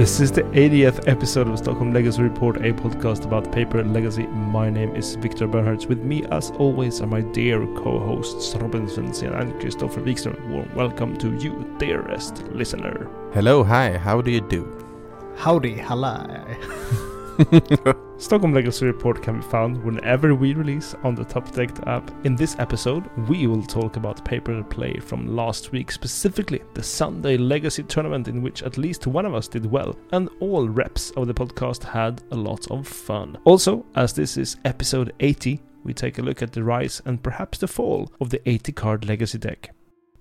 This is the 80th episode of Stockholm Legacy Report, a podcast about paper legacy. My name is Victor Bernhards. With me, as always, are my dear co-hosts Robin Svensson and Christopher Wikström. Warm welcome to you, dearest listener. Hello, hi, how do you do? Howdy, hello. Stockholm Legacy Report can be found whenever we release on the Top Deck app. In this episode, we will talk about paper play from last week, specifically the Sunday Legacy tournament in which at least one of us did well, and all reps of the podcast had a lot of fun. Also, as this is episode 80, we take a look at the rise and perhaps the fall of the 80 card Legacy deck.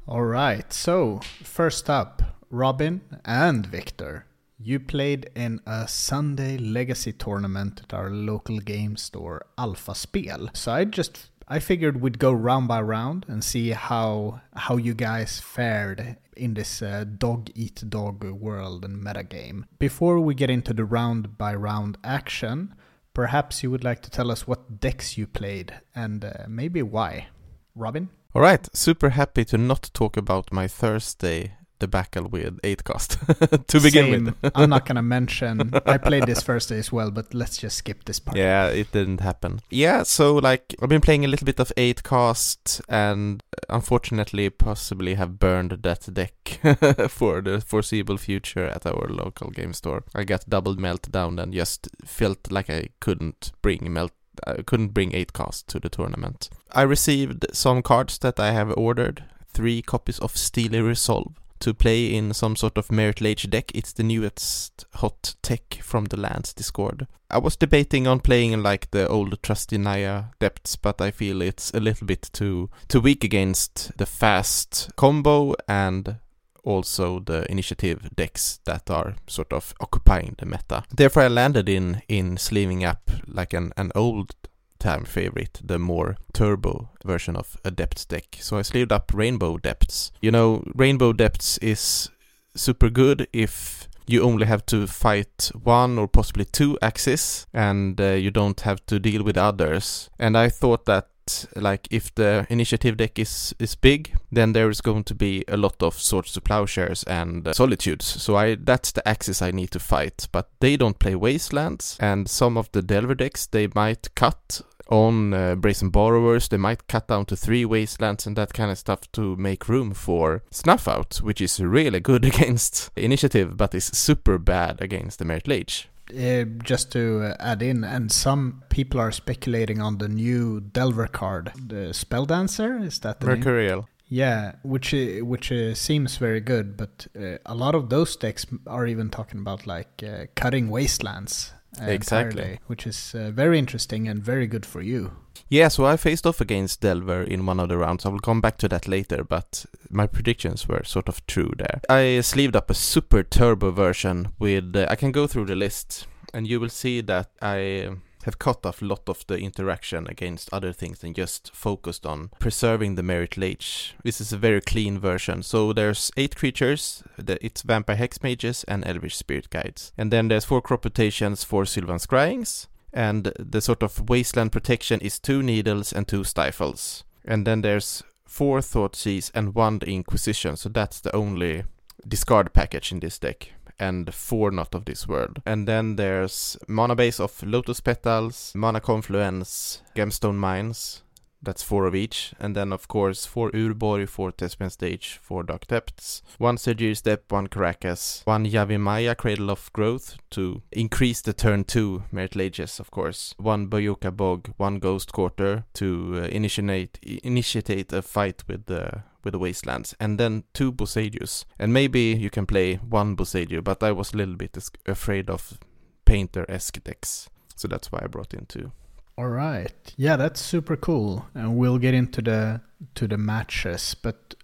All right, so first up, Robin and Victor. You played in a Sunday Legacy tournament at our local game store, Alpha Spel. So I just I figured we'd go round by round and see how how you guys fared in this uh, dog eat dog world and metagame. Before we get into the round by round action, perhaps you would like to tell us what decks you played and uh, maybe why. Robin? All right, super happy to not talk about my Thursday debacle with 8cast to begin Same. with. I'm not gonna mention. I played this first day as well, but let's just skip this part. Yeah, it didn't happen. Yeah, so like I've been playing a little bit of 8cast and uh, unfortunately possibly have burned that deck for the foreseeable future at our local game store. I got double meltdown and just felt like I couldn't bring melt I couldn't bring 8cast to the tournament. I received some cards that I have ordered, three copies of Steely Resolve to play in some sort of Marit Lage deck. It's the newest hot tech from the Lands Discord. I was debating on playing like the old trusty Naya depths, but I feel it's a little bit too too weak against the fast combo and also the initiative decks that are sort of occupying the meta. Therefore I landed in in sleeving up like an, an old time favorite, the more turbo version of a depth deck. So I sleeved up Rainbow Depths. You know, Rainbow Depths is super good if you only have to fight one or possibly two axes and uh, you don't have to deal with others. And I thought that like if the initiative deck is is big then there is going to be a lot of swords to plowshares and uh, solitudes so i that's the axis i need to fight but they don't play wastelands and some of the delver decks they might cut on uh, Brazen Borrowers, they might cut down to three wastelands and that kind of stuff to make room for Snuff Out, which is really good against Initiative, but is super bad against the Marit Lage. Uh, just to uh, add in, and some people are speculating on the new Delver card, the Spell Dancer. Is that the name? Mercurial. Yeah, which uh, which uh, seems very good, but uh, a lot of those decks are even talking about like uh, cutting wastelands. Uh, Exactly. entirely, which is uh, very interesting and very good for you. Yeah, so I faced off against Delver in one of the rounds. I will come back to that later, but my predictions were sort of true there. I sleeved up a super turbo version with. Uh, I can go through the list, and you will see that I have cut off a lot of the interaction against other things and just focused on preserving the Marit Lage. This is a very clean version. So there's eight creatures, it's Vampire Hex Mages and Elvish Spirit Guides. And then there's four crop rotations for Sylvan Scryings, and the sort of wasteland protection is two needles and two stifles. And then there's four Thoughtseize and one the Inquisition, so that's the only discard package in this deck. And four not of this world. And then there's mana base of Lotus Petals, Mana Confluence, Gemstone Mines. That's four of each. And then, of course, four Urborg, four Thespian Stage, four Dark Depths, one Sejiri Steppe, one Karakas, one Yavimaya, Cradle of Growth to increase the turn two Marit Lages, of course, one Bojuka Bog, one Ghost Quarter to uh, initiate initiate a fight with the with the Wastelands, and then two Boseijus. And maybe you can play one Boseiju, but I was a little bit afraid of Painter-esque decks, so that's why I brought in two. All right. Yeah, that's super cool. And we'll get into the to the matches, but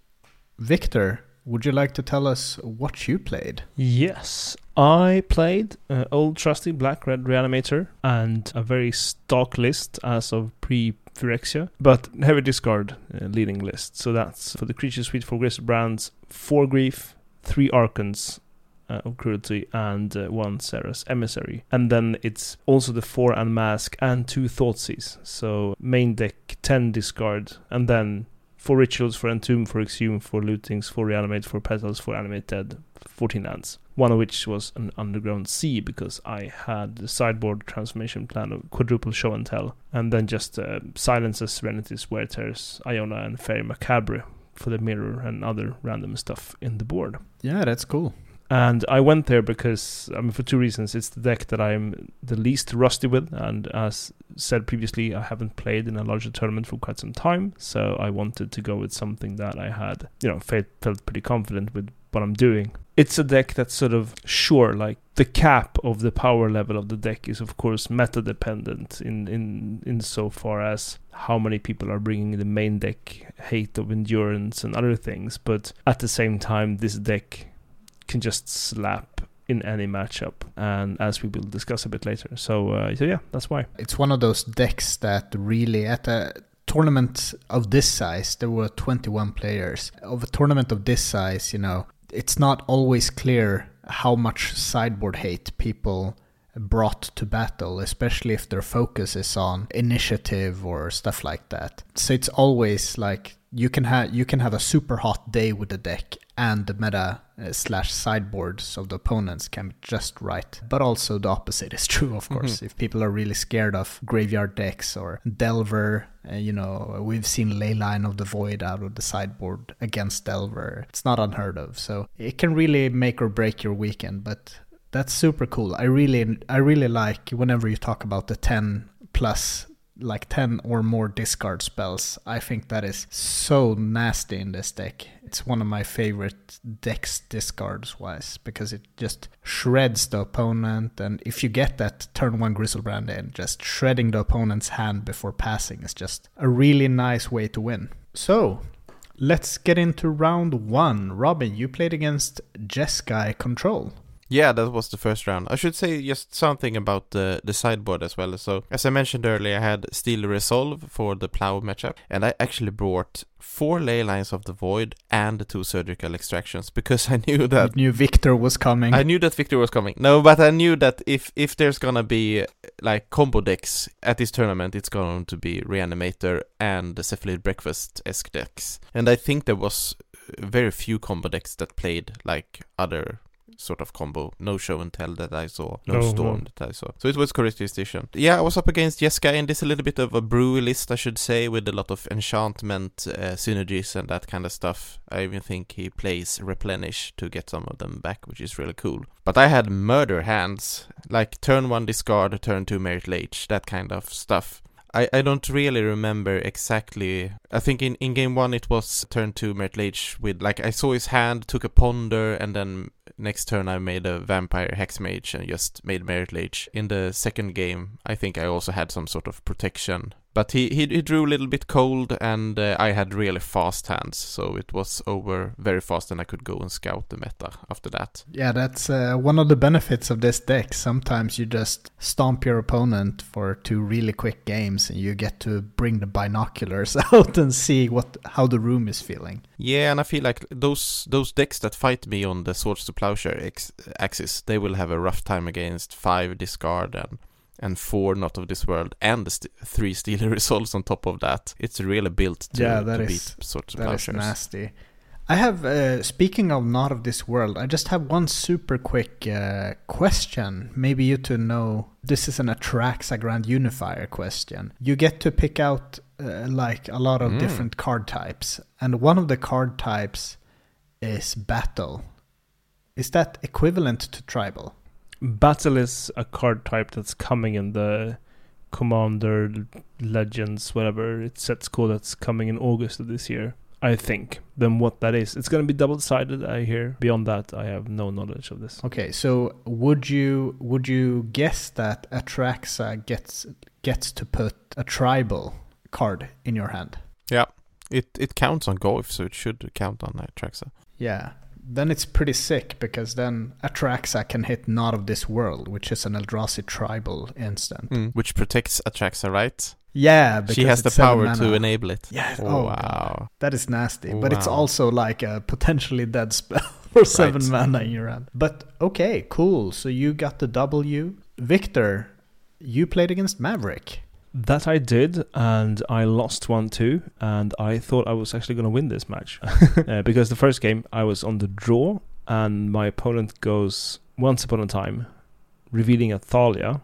Victor, would you like to tell us what you played? Yes, I played uh, old trusty black red reanimator and a very stock list as of pre Phyrexia, but heavy discard uh, leading list. So that's for the creature suite for Griselbrands, four grief, three archons. Uh, of cruelty and uh, one Serra's Emissary, and then it's also the four unmask and two thoughtseize. So main deck ten discard, and then four rituals, for entomb, for exhume, for lootings, for reanimate, for petals, for animate dead, 14 lands. One of which was an underground sea because I had the sideboard transformation plan of quadruple show and tell, and then just uh, silences, serenities, wear tears, Iona, and Faerie Macabre for the mirror and other random stuff in the board. Yeah, that's cool. And I went there because, I mean, for two reasons. It's the deck that I'm the least rusty with, and as said previously, I haven't played in a larger tournament for quite some time. So I wanted to go with something that I had, you know, felt, felt pretty confident with what I'm doing. It's a deck that's sort of sure, like the cap of the power level of the deck is of course meta dependent in in in so far as how many people are bringing the main deck hate of endurance and other things. But at the same time, this deck can just slap in any matchup, and as we will discuss a bit later. So, uh, so yeah, that's why. It's one of those decks that really at a tournament of this size, there were 21 players. Of a tournament of this size, you know, it's not always clear how much sideboard hate people brought to battle, especially if their focus is on initiative or stuff like that. So it's always like you can have you can have a super hot day with the deck and the meta uh, slash sideboards of the opponents can be just right. But also the opposite is true, of course. Mm-hmm. If people are really scared of graveyard decks or Delver, uh, you know, we've seen Leyline of the Void out of the sideboard against Delver. It's not unheard of. So it can really make or break your weekend. But that's super cool. I really, I really like whenever you talk about the 10 plus like 10 or more discard spells. I think that is so nasty in this deck. It's one of my favorite decks discards wise because it just shreds the opponent. And if you get that turn one Griselbrand in, just shredding the opponent's hand before passing is just a really nice way to win. So let's get into round one. Robin, you played against Jeskai Control. Yeah, that was the first round. I should say just something about the, the sideboard as well. So, as I mentioned earlier, I had Steely Resolve for the Plow matchup, and I actually brought four ley lines of the void and two surgical extractions because I knew that you knew Victor was coming. I knew that Victor was coming. No, but I knew that if if there's gonna be like combo decks at this tournament, it's going to be Reanimator and the Cephalid Breakfast esque decks, and I think there was very few combo decks that played like other sort of combo. No show and tell that I saw, no oh, storm wow. that I saw. So it was correct decision. Yeah, I was up against Jeskai and this a little bit of a brew list, I should say, with a lot of enchantment uh, synergies and that kind of stuff. I even think he plays replenish to get some of them back, which is really cool. But I had murder hands, like turn one discard, turn two Marit Lage, that kind of stuff. I, I don't really remember exactly. I think in, in game one it was turn two Marit Lage with like I saw his hand, took a ponder, and then next turn I made a vampire hexmage and just made Marit Lage. In the second game, I think I also had some sort of protection but he, he, he drew a little bit cold, and uh, I had really fast hands, so it was over very fast, and I could go and scout the meta after that. Yeah, that's uh, one of the benefits of this deck. Sometimes you just stomp your opponent for two really quick games, and you get to bring the binoculars out and see what how the room is feeling. Yeah, and I feel like those those decks that fight me on the Swords to Plowshare ex- axis, they will have a rough time against five discard and and four not of this world and the st- three Steely resolves on top of that. It's really built to, yeah, that to is, beat sorts of that is nasty. I have, uh, speaking of not of this world, I just have one super quick uh, question. Maybe you to know. This is an Atraxa Grand Unifier question. You get to pick out uh, like a lot of mm. different card types, and one of the card types is battle. Is that equivalent to tribal? Battle is a card type that's coming in the Commander Legends, whatever it sets called that's coming in August of this year. I think. Then what that is. It's going to be double sided. I hear. Beyond that, I have no knowledge of this. Okay, so would you would you guess that Atraxa gets gets to put a tribal card in your hand? Yeah, it it counts on Goyf, so it should count on Atraxa. Yeah, then it's pretty sick because then Atraxa can hit Not of This World, which is an Eldrazi tribal instant. Mm, which protects Atraxa, right? Yeah, she has the power to enable it. Yeah. Oh, oh wow. That is nasty. But wow. it's also like a potentially dead spell for seven right. mana in your hand. But okay, cool. So you got the W. Victor, you played against Maverick. That I did, and I lost one too, and I thought I was actually going to win this match. uh, because the first game I was on the draw, and my opponent goes once upon a time, revealing a Thalia,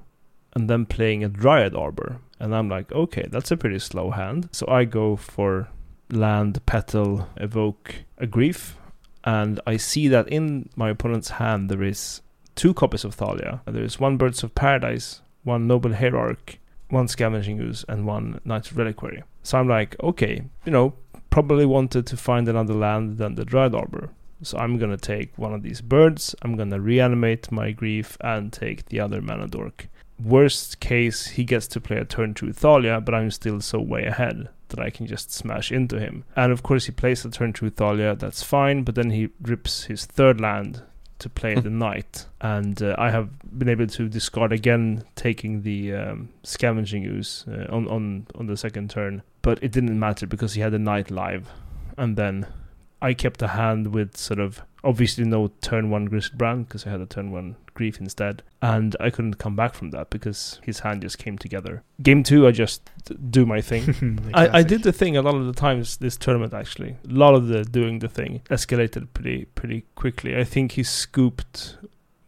and then playing a Dryad Arbor. And I'm like, okay, that's a pretty slow hand. So I go for land, petal, evoke a grief, and I see that in my opponent's hand there is two copies of Thalia. There is one Birds of Paradise, one Noble Hierarch, one Scavenging Ooze, and one Knight's Reliquary. So I'm like, okay, you know, probably wanted to find another land than the Dryad Arbor. So I'm gonna take one of these birds, I'm gonna reanimate my grief and take the other mana dork. Worst case, he gets to play a turn two Thalia, but I'm still so way ahead that I can just smash into him. And of course, he plays a turn two Thalia, that's fine, but then he rips his third land to play the knight. And uh, I have been able to discard again, taking the um, scavenging ooze uh, on, on, on the second turn. But it didn't matter because he had the knight live. And then I kept a hand with sort of obviously no turn one Griselbrand because I had a turn one grief instead, and I couldn't come back from that because his hand just came together. Game two, I just do my thing. I, I did the thing a lot of the times this tournament actually. A lot of the doing the thing escalated pretty pretty quickly. I think he scooped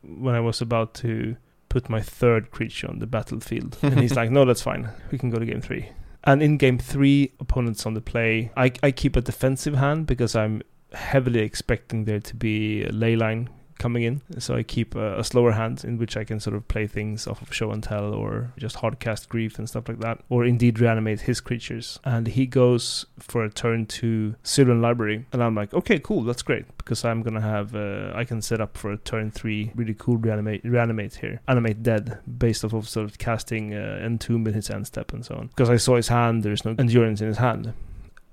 when I was about to put my third creature on the battlefield, and he's like, "No, that's fine. We can go to game three. And in game three, opponents on the play, I, I keep a defensive hand because I'm heavily expecting there to be a leyline coming in. So I keep a, a, slower hand in which I can sort of play things off of show and tell or just hard cast grief and stuff like that. Or indeed reanimate his creatures. And he goes for a turn to Sylvan Library. And I'm like, okay, cool, that's great. Because I'm gonna have uh, I can set up for a turn three really cool reanimate reanimate here. Animate dead based off of sort of casting uh, entomb in his end step and so on. Because I saw his hand, there's no endurance in his hand.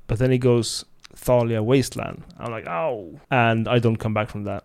But then he goes Thalia Wasteland. I'm like, oh, and I don't come back from that,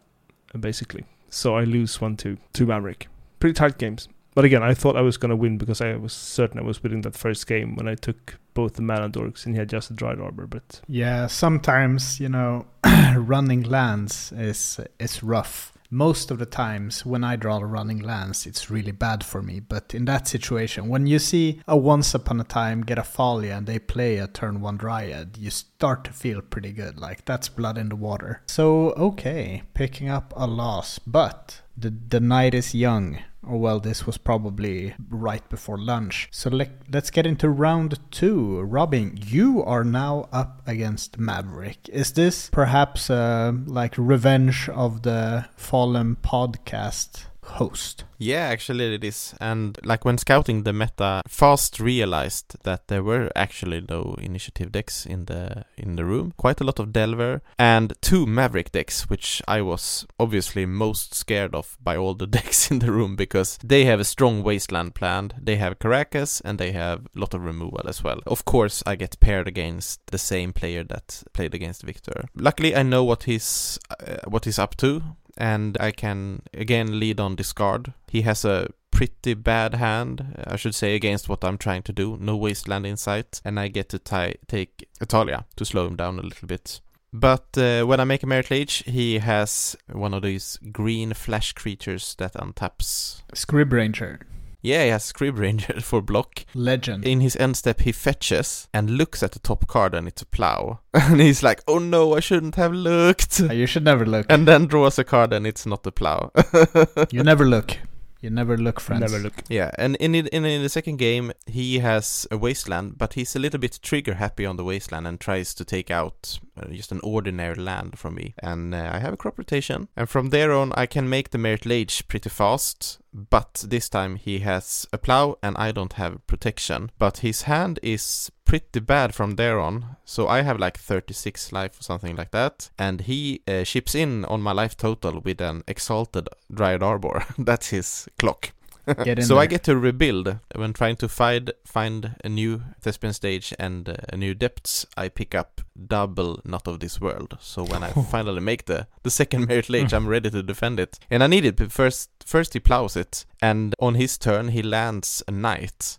basically. So I lose one to to Maverick. Pretty tight games. But again, I thought I was gonna win because I was certain I was winning that first game when I took both the mana dorks and he had just a Dryad Arbor. But yeah, sometimes you know, running lands is is rough most of the times when I draw a running lance, it's really bad for me. But in that situation, when you see a once upon a time get a Thalia and they play a turn one Dryad, you start to feel pretty good. Like that's blood in the water. So, okay, picking up a loss. But the, the night is young. Oh, well, this was probably right before lunch. So let, let's get into round two. Robin, you are now up against Maverick. Is this perhaps uh, like revenge of the Fallen podcast host? Yeah, actually it is. And like when scouting the meta, fast realized that there were actually no initiative decks in the in the room. Quite a lot of Delver and two Maverick decks, which I was obviously most scared of by all the decks in the room because they have a strong wasteland planned. They have Karakas and they have a lot of removal as well. Of course, I get paired against the same player that played against Victor. Luckily, I know what he's uh, what he's up to and I can again lead on discard. He has a pretty bad hand, I should say, against what I'm trying to do. No wasteland in sight, and I get to tie, take Italia to slow him down a little bit. But uh, when I make a Marit Lage, he has one of these green flash creatures that untaps. Scryb Ranger. Yeah, he has Scryb Ranger for block. Legend. In his end step, he fetches and looks at the top card, and it's a plow. and he's like, "Oh no, I shouldn't have looked." Uh, you should never look. And then draws a card, and it's not a plow. you never look. You never look, friends. Never look. Yeah, and in it, in, in the second game, he has a wasteland, but he's a little bit trigger happy on the wasteland and tries to take out uh, just an ordinary land from me. And uh, I have a crop rotation, and from there on, I can make the Marit Lage pretty fast. But this time he has a plow, and I don't have protection. But his hand is pretty bad from there on. So I have like 36 life or something like that. And he uh, chips in on my life total with an exalted Dryad Arbor. That's his clock. so there. I get to rebuild when trying to find find a new Thespian stage and uh, a new depths. I pick up double not of this world. So when I finally make the the second Marit Lage, I'm ready to defend it. And I need it. But first, first he plows it, and on his turn he lands a knight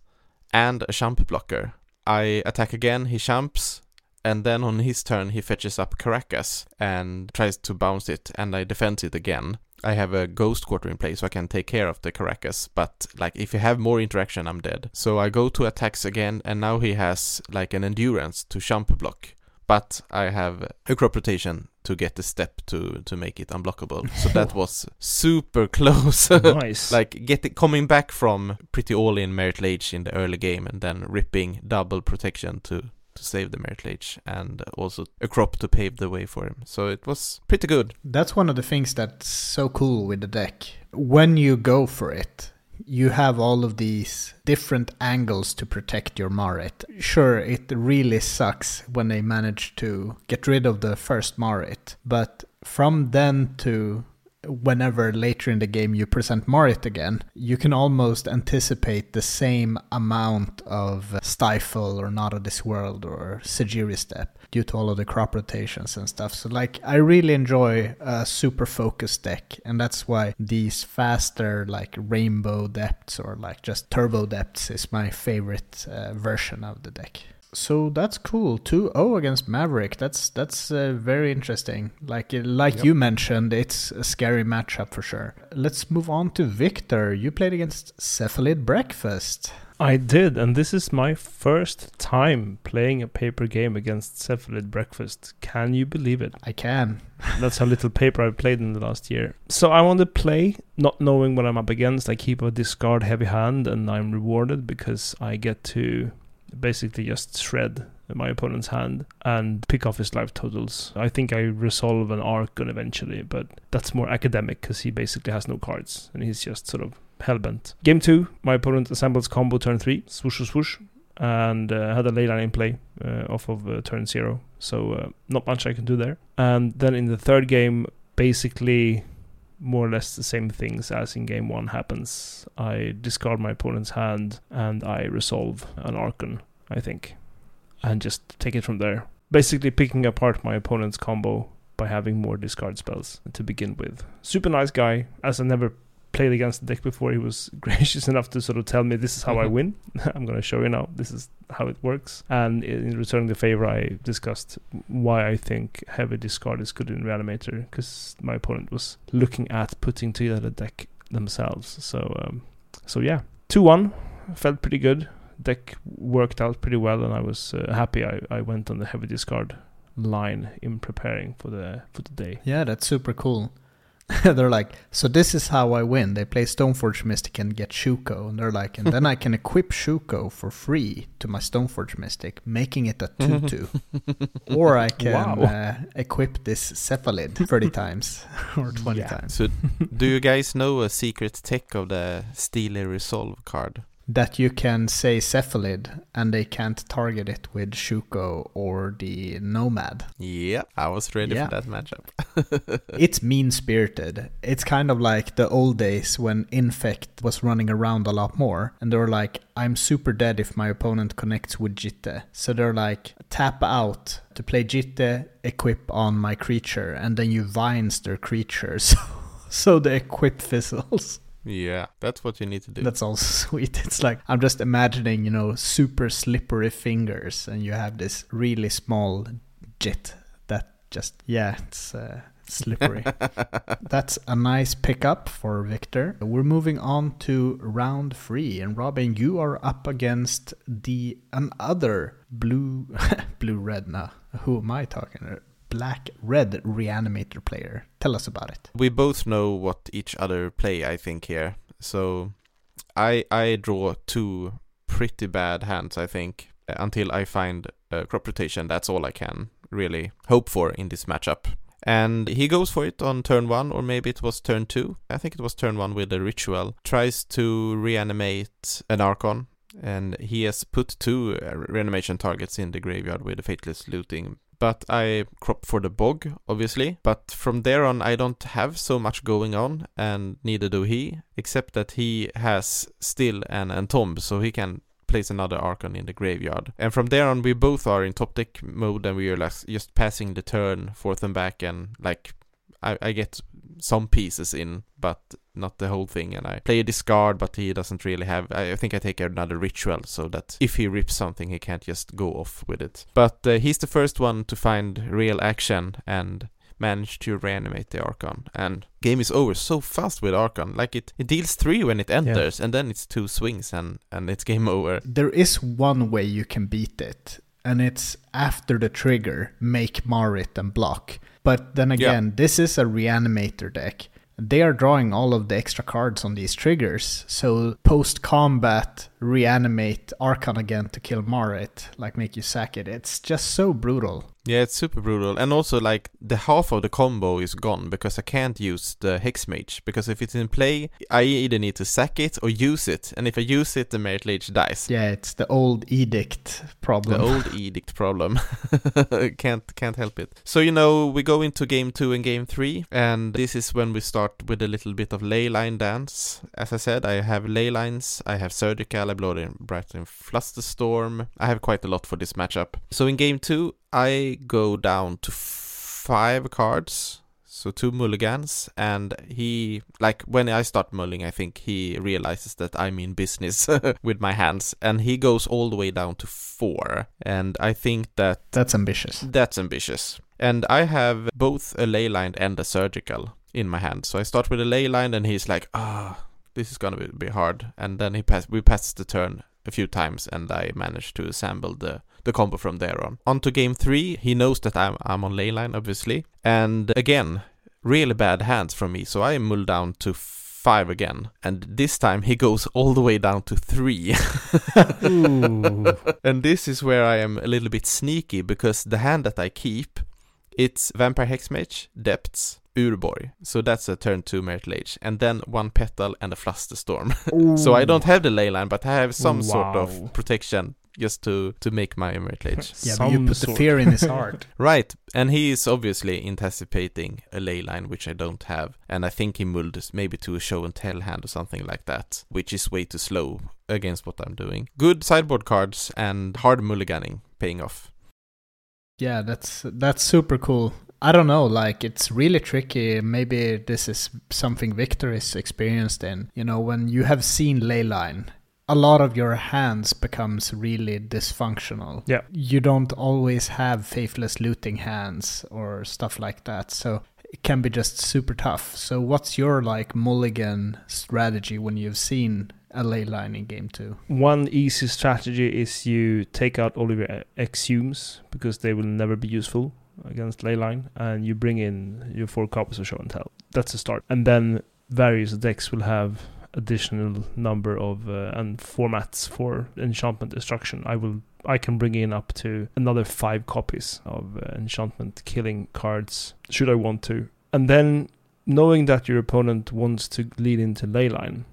and a champ blocker. I attack again. He champs. And then on his turn, he fetches up Karakas and tries to bounce it, and I defend it again. I have a ghost quarter in play, so I can take care of the Karakas. But like, if you have more interaction, I'm dead. So I go to attacks again, and now he has like an endurance to jump block. But I have a crop rotation to get the step to to make it unblockable. So that was super close. nice. like getting coming back from pretty all in Marit Lage in the early game, and then ripping double protection to to save the Marit Lage, and also a crop to pave the way for him. So it was pretty good. That's one of the things that's so cool with the deck. When you go for it, you have all of these different angles to protect your Marit. Sure, it really sucks when they manage to get rid of the first Marit, but from then to whenever later in the game you present Marit again, you can almost anticipate the same amount of Stifle or Not of This World or Sejiri Steppe due to all of the crop rotations and stuff. So, like, I really enjoy a super focused deck, and that's why these faster, like, Rainbow Depths or like just Turbo Depths is my favorite uh, version of the deck so that's cool. 2-0 against Maverick. That's that's uh, very interesting. Like uh, like yep. you mentioned, it's a scary matchup for sure. Let's move on to Victor. You played against Cephalid Breakfast. I did, and this is my first time playing a paper game against Cephalid Breakfast. Can you believe it? I can. That's how little paper I've played in the last year. So I want to play, not knowing what I'm up against. I keep a discard heavy hand, and I'm rewarded because I get to basically just shred my opponent's hand and pick off his life totals. I think I resolve an Archon eventually, but that's more academic because he basically has no cards and he's just sort of hellbent. Game two, my opponent assembles combo turn three, swoosh swoosh, and uh, had a leyline in play uh, off of uh, turn zero. So uh, not much I can do there. And then in the third game, basically more or less the same things as in game one happens. I discard my opponent's hand and I resolve an Archon, I think, and just take it from there. Basically, picking apart my opponent's combo by having more discard spells to begin with. Super nice guy, as I never played against the deck before, he was gracious enough to sort of tell me this is how I mm-hmm. win. I'm going to show you now. This is how it works. And in returning the favor, I discussed why I think heavy discard is good in Reanimator because my opponent was looking at putting together the deck themselves. So, um, so yeah, two one felt pretty good. Deck worked out pretty well, and I was uh, happy. I, I went on the heavy discard line in preparing for the for the day. Yeah, that's super cool. they're like, so this is how I win. They play Stoneforge Mystic and get Shuko, and they're like, and then I can equip Shuko for free to my Stoneforge Mystic, making it a two-two, or I can wow. uh, equip this Cephalid thirty times or twenty yeah. times. So, do you guys know a secret tech of the Steely Resolve card? That you can say cephalid and they can't target it with Shuko or the Nomad. Yeah, I was ready yeah. for that matchup. it's mean spirited. It's kind of like the old days when Infect was running around a lot more and they were like, I'm super dead if my opponent connects with Jitte. So they're like, tap out to play Jitte, equip on my creature, and then you vines their creatures. so the equip fizzles. Yeah, that's what you need to do. That's all sweet. It's like I'm just imagining, you know, super slippery fingers, and you have this really small Jitte that just yeah, it's uh, slippery. that's a nice pickup for Victor. We're moving on to round three, and Robin, you are up against the another blue blue red now. Who am I talking? Black red reanimator player. Tell us about it. We both know what each other play, I think here. So I I draw two pretty bad hands, I think, until I find a crop rotation. That's all I can really hope for in this matchup. And he goes for it on turn one, or maybe it was turn two. I think it was turn one with the ritual. Tries to reanimate an Archon, and he has put two uh, reanimation targets in the graveyard with the Faithless Looting but I crop for the bog, obviously. But from there on, I don't have so much going on, and neither do he, except that he has still an Entomb, so he can place another Archon in the graveyard. And from there on, we both are in top deck mode, and we are like just passing the turn forth and back, and like I, I get some pieces in, but not the whole thing. And I play a discard, but he doesn't really have. I think I take another ritual so that if he rips something, he can't just go off with it. But uh, he's the first one to find real action and manage to reanimate the Archon. And game is over so fast with Archon. Like it, it deals three when it enters, and then it's two swings and, and it's game over. There is one way you can beat it, and it's after the trigger, make Marit and block. But then again, this is a reanimator deck. They are drawing all of the extra cards on these triggers, so post combat, reanimate Archon again to kill Marit, like make you sack it. It's just so brutal. Yeah, it's super brutal. And also, like, the half of the combo is gone because I can't use the Hex Mage. Because if it's in play, I either need to sack it or use it. And if I use it, the Marit Lage dies. Yeah, it's the old edict problem. The old edict problem. can't can't help it. So you know, we go into game two and game three, and this is when we start with a little bit of ley line dance. As I said, I have ley lines, I have surgical, I blow in bright flusterstorm. I have quite a lot for this matchup. So in game two, I go down to five cards. So two mulligans, and he like when I start mulling, I think he realizes that I'm in business with my hands, and he goes all the way down to four. And I think that That's ambitious. that's ambitious. And I have both a ley line and a surgical in my hand. So I start with a ley line, and he's like, ah, this is gonna be, be hard. And then he pass we pass the turn a few times, and I manage to assemble the the combo from there on. On to game three, he knows that I'm I'm on ley line, obviously, and again, really bad hands from me. So I mull down to five again, and this time he goes all the way down to three. And this is where I am a little bit sneaky because the hand that I keep, it's Vampire Hexmage, Depths, Urborg. So that's a turn two Marit Lage. And then one Petal and a Flusterstorm. so I don't have the ley line, but I have some sort of protection just to, to make my Marit Lage. Yeah, but you Some put the fear in his heart. right. And he is obviously anticipating a ley line, which I don't have. And I think he mulled this maybe to a show and tell hand or something like that, which is way too slow against what I'm doing. Good sideboard cards and hard mulliganing paying off. Yeah, that's that's super cool. I don't know, like it's really tricky. Maybe this is something Victor is experienced in. You know, when you have seen Leyline, a lot of your hands becomes really dysfunctional. Yeah. You don't always have faithless looting hands or stuff like that. So it can be just super tough. So what's your like mulligan strategy when you've seen a Leyline in game 2? One easy strategy is you take out all of your exhumes because they will never be useful against leyline, and you bring in your four copies of show and tell. That's a start, and then various decks will have additional number of uh, and formats for enchantment destruction. I will I can bring in up to another five copies of uh, enchantment killing cards should I want to, and then knowing that your opponent wants to lead into leyline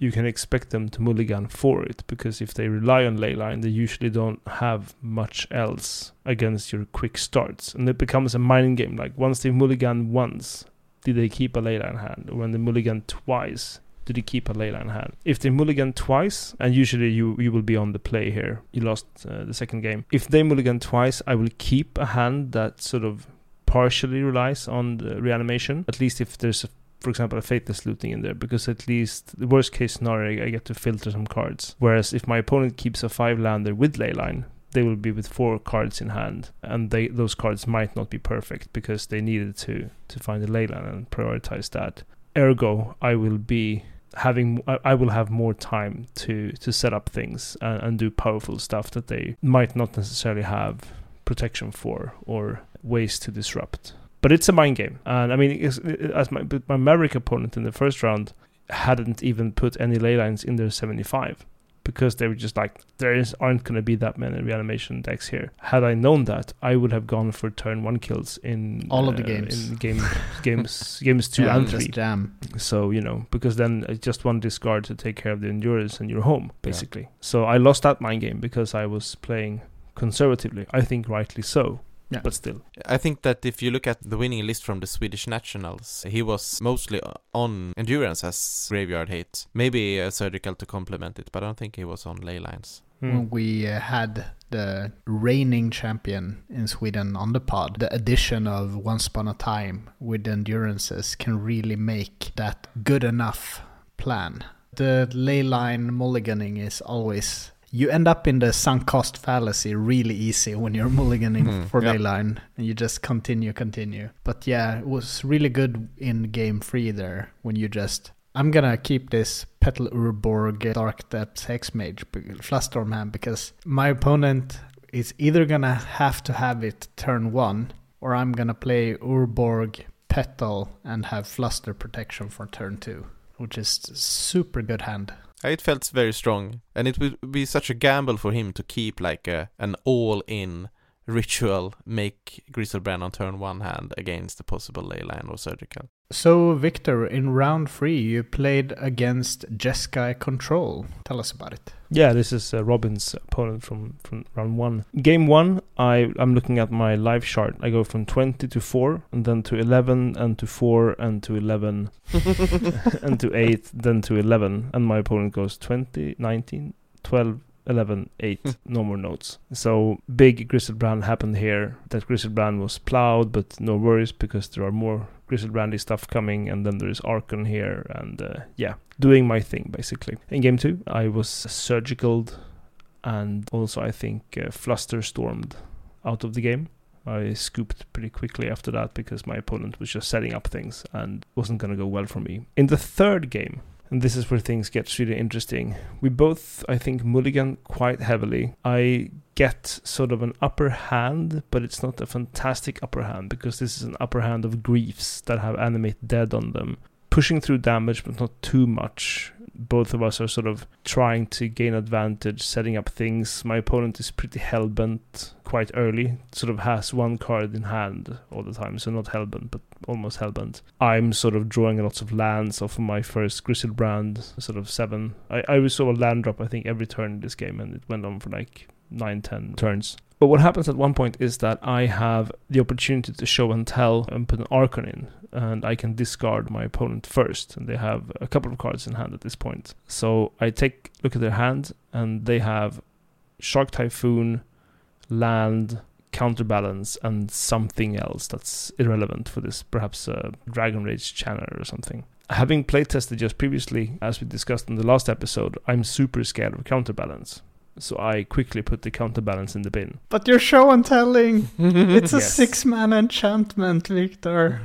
you can expect them to mulligan for it because if they rely on leyline, they usually don't have much else against your quick starts, and it becomes a mining game. Like once they mulligan once, did they keep a leyline hand? Or when they mulligan twice, did they keep a leyline hand? If they mulligan twice, and usually you you will be on the play here, you lost uh, the second game. If they mulligan twice, I will keep a hand that sort of partially relies on the reanimation. At least if there's a for example, a Faithless looting in there because at least the worst case scenario, I get to filter some cards. Whereas if my opponent keeps a five lander with Leyline, they will be with four cards in hand, and they those cards might not be perfect because they needed to to find a Leyline and prioritize that. Ergo, I will be having I will have more time to to set up things and, and do powerful stuff that they might not necessarily have protection for or ways to disrupt but it's a mind game. And I mean, as my my Maverick opponent in the first round hadn't even put any ley lines in their 75 because they were just like there is aren't going to be that many reanimation decks here. Had I known that, I would have gone for turn one kills in All of the uh, games. in game games games two Yeah, and three. jam. So you know, because then it's just one discard to take care of the endurance and you're home basically. So I lost that mind game because I was playing conservatively. I think rightly so. Yeah. But still, I think that if you look at the winning list from the Swedish nationals, he was mostly on endurance as graveyard hate. Maybe a surgical to complement it, but I don't think he was on ley lines. hmm. when we uh, had the reigning champion in Sweden on the pod, the addition of Once Upon a Time with the endurances can really make that good enough plan. The ley line mulliganing is always you end up in the sunk cost fallacy really easy when you're mulliganing Hmm, for yeah. Leyline and you just continue, continue. But yeah, it was really good in game three there when you just. I'm gonna keep this Petal Urborg Dark Depths Hex Mage Flusterstorm hand because my opponent is either gonna have to have it turn one or I'm gonna play Urborg Petal and have Fluster protection for turn two, which is super good hand. It felt very strong, and it would be such a gamble for him to keep like a an all-in ritual make Griselbrand on turn one hand against the possible leyline or surgical. So, Victor, in round three, you played against Jeskai Control. Tell us about it. Yeah, this is uh, Robin's opponent from, from round one. Game one, I, I'm looking at my live chart. I go from 20 to 4, and then to 11, and to 4, and to 11, and to 8, then to 11. And my opponent goes 20, 19, 12, 11, 8. no more notes. So, big Griselbrand happened here. That Griselbrand was plowed, but no worries because there are more Griselbrandy stuff coming, and then there is Archon here, and uh, yeah, doing my thing basically. In game two, I was surgical, and also I think uh, fluster stormed out of the game. I scooped pretty quickly after that because my opponent was just setting up things and wasn't going to go well for me. In the third game, and this is where things get really interesting. We both, I think, mulligan quite heavily. I get sort of an upper hand, but it's not a fantastic upper hand because this is an upper hand of griefs that have animate dead on them. Pushing through damage, but not too much. Both of us are sort of trying to gain advantage, setting up things. My opponent is pretty hellbent quite early, sort of has one card in hand all the time, so not hellbent, but almost hellbent. I'm sort of drawing lots of lands off of my first Griselbrand, sort of seven. I, I was sort of land drop, I think, every turn in this game, and it went on for like nine, ten turns. But what happens at one point is that I have the opportunity to show and tell and put an Archon in, and I can discard my opponent first. And they have a couple of cards in hand at this point. So I take look at their hand, and they have Shark Typhoon, land, counterbalance, and something else that's irrelevant for this, perhaps a Dragon Rage channel or something. Having playtested just previously, as we discussed in the last episode, I'm super scared of counterbalance. So I quickly put the counterbalance in the bin. But you're show and telling. It's a Yes. six man enchantment, Victor.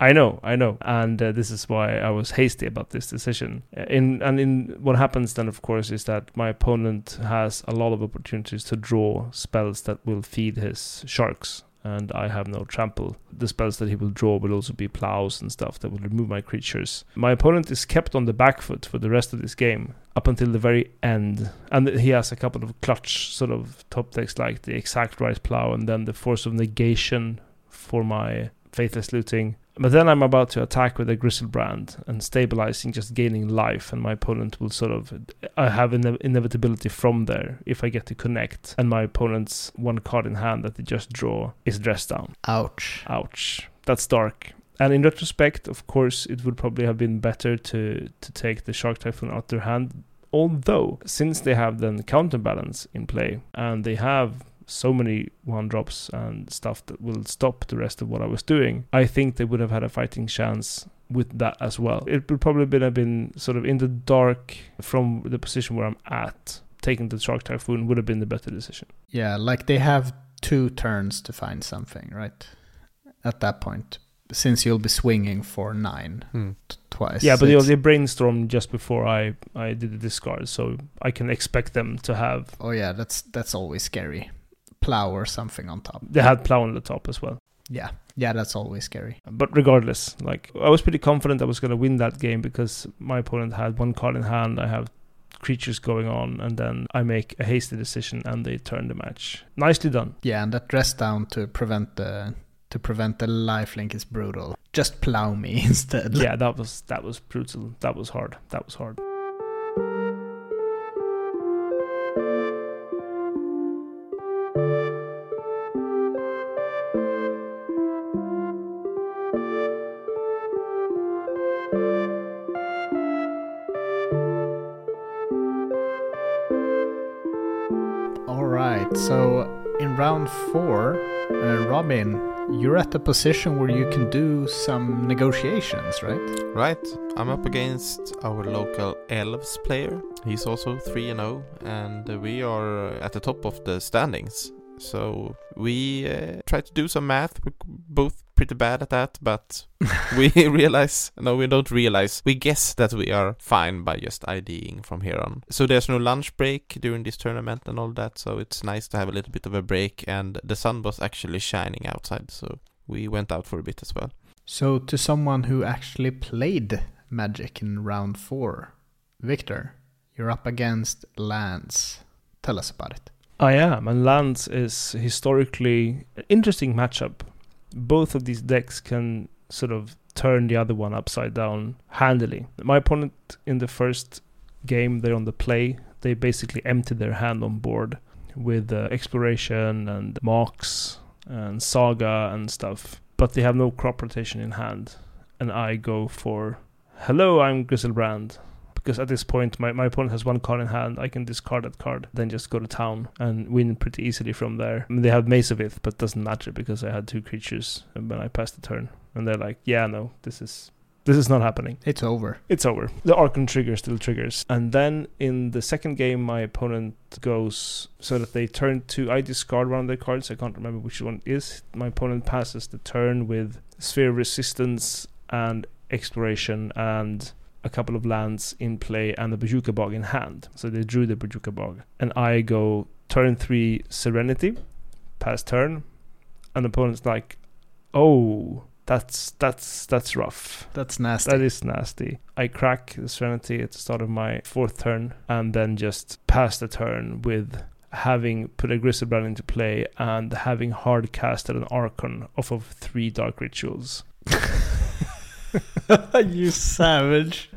I know, I know, and uh, this is why I was hasty about this decision. Uh, In and in what happens then, of course, is that my opponent has a lot of opportunities to draw spells that will feed his sharks, and I have no trample. The spells that he will draw will also be plows and stuff that will remove my creatures. My opponent is kept on the back foot for the rest of this game up until the very end, and he has a couple of clutch sort of top decks like the exact right plow and then the force of negation for my faithless looting. But then I'm about to attack with a Griselbrand and stabilizing, just gaining life, and my opponent will sort of. I have ine- inevitability from there if I get to connect, and my opponent's one card in hand that they just draw is dressed down. Ouch. Ouch. That's dark. And in retrospect, of course, it would probably have been better to to take the Shark Typhoon out their hand. Although, since they have then counterbalance in play, and they have so many one drops and stuff that will stop the rest of what I was doing, I think they would have had a fighting chance with that as well. It would probably been have been sort of in the dark from the position where I'm at. Taking the Shark Typhoon would have been the better decision. Yeah, like they have two turns to find something, right? At that point. Since you'll be swinging for nine Hmm. t- twice. Yeah, but they, It's- they brainstormed just before I, I did the discard, so I can expect them to have. Oh yeah, that's that's always scary. Plow or something on top. They had plow on the top as well. Yeah, yeah, that's always scary. But regardless, like I was pretty confident I was going to win that game because my opponent had one card in hand. I have creatures going on, and then I make a hasty decision, and they turn the match. Nicely done. Yeah, and that dress down to prevent the to prevent the lifelink is brutal. Just plow me instead. Yeah, that was that was brutal. That was hard. That was hard. Round four, uh, Robin, you're at the position where you can do some negotiations, right? Right, I'm up against our local Elves player. He's also 3 and 0, and we are at the top of the standings. So we uh, try to do some math. We're both pretty bad at that, but we realize no, we don't realize. We guess that we are fine by just IDing from here on. So there's no lunch break during this tournament and all that. So it's nice to have a little bit of a break. And the sun was actually shining outside, so we went out for a bit as well. So, to someone who actually played Magic in round four, Victor, you're up against Lance. Tell us about it. I am, and Lance is historically an interesting matchup. Both of these decks can sort of turn the other one upside down handily. My opponent in the first game, they're on the play. They basically emptied their hand on board with uh, exploration and Mox and saga and stuff, but they have no crop rotation in hand. And I go for, hello, I'm Griselbrand because at this point my, my opponent has one card in hand. I can discard that card, then just go to town and win pretty easily from there. I mean, they have Maze of Ith, but doesn't matter because I had two creatures when I passed the turn, and they're like, yeah, no, this is this is not happening. It's over. It's over. The Archon trigger still triggers. And then in the second game, my opponent goes so that they turn to. I discard one of their cards. I can't remember which one is. My opponent passes the turn with Sphere Resistance and Exploration and a couple of lands in play and the Bojuka Bog in hand. So they drew the Bojuka Bog. And I go turn three Serenity, pass turn. And the opponent's like, oh, that's that's that's rough. That's nasty. That is nasty. I crack the Serenity at the start of my fourth turn and then just pass the turn with having put a Griselbrand into play and having hard casted an Archon off of three Dark Rituals. you savage.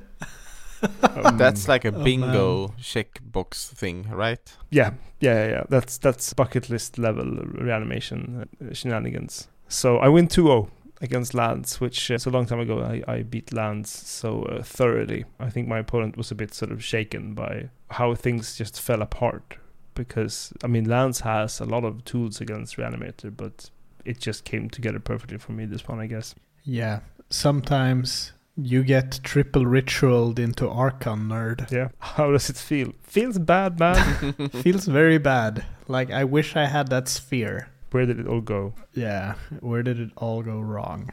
Um, That's like a oh, bingo checkbox thing, right? Yeah, yeah, yeah, yeah. That's that's bucket list level reanimation uh, shenanigans. So I win 2-0 against Lance, which uh, so a long time ago I, I beat Lance so uh, thoroughly. I think my opponent was a bit sort of shaken by how things just fell apart because I mean Lance has a lot of tools against Reanimator, but it just came together perfectly for me this one, I guess. Yeah, sometimes you get triple ritualed into Archon nerd. Yeah. How does it feel? Feels bad, man. Feels very bad. Like I wish I had that sphere. Where did it all go? Yeah, where did it all go wrong?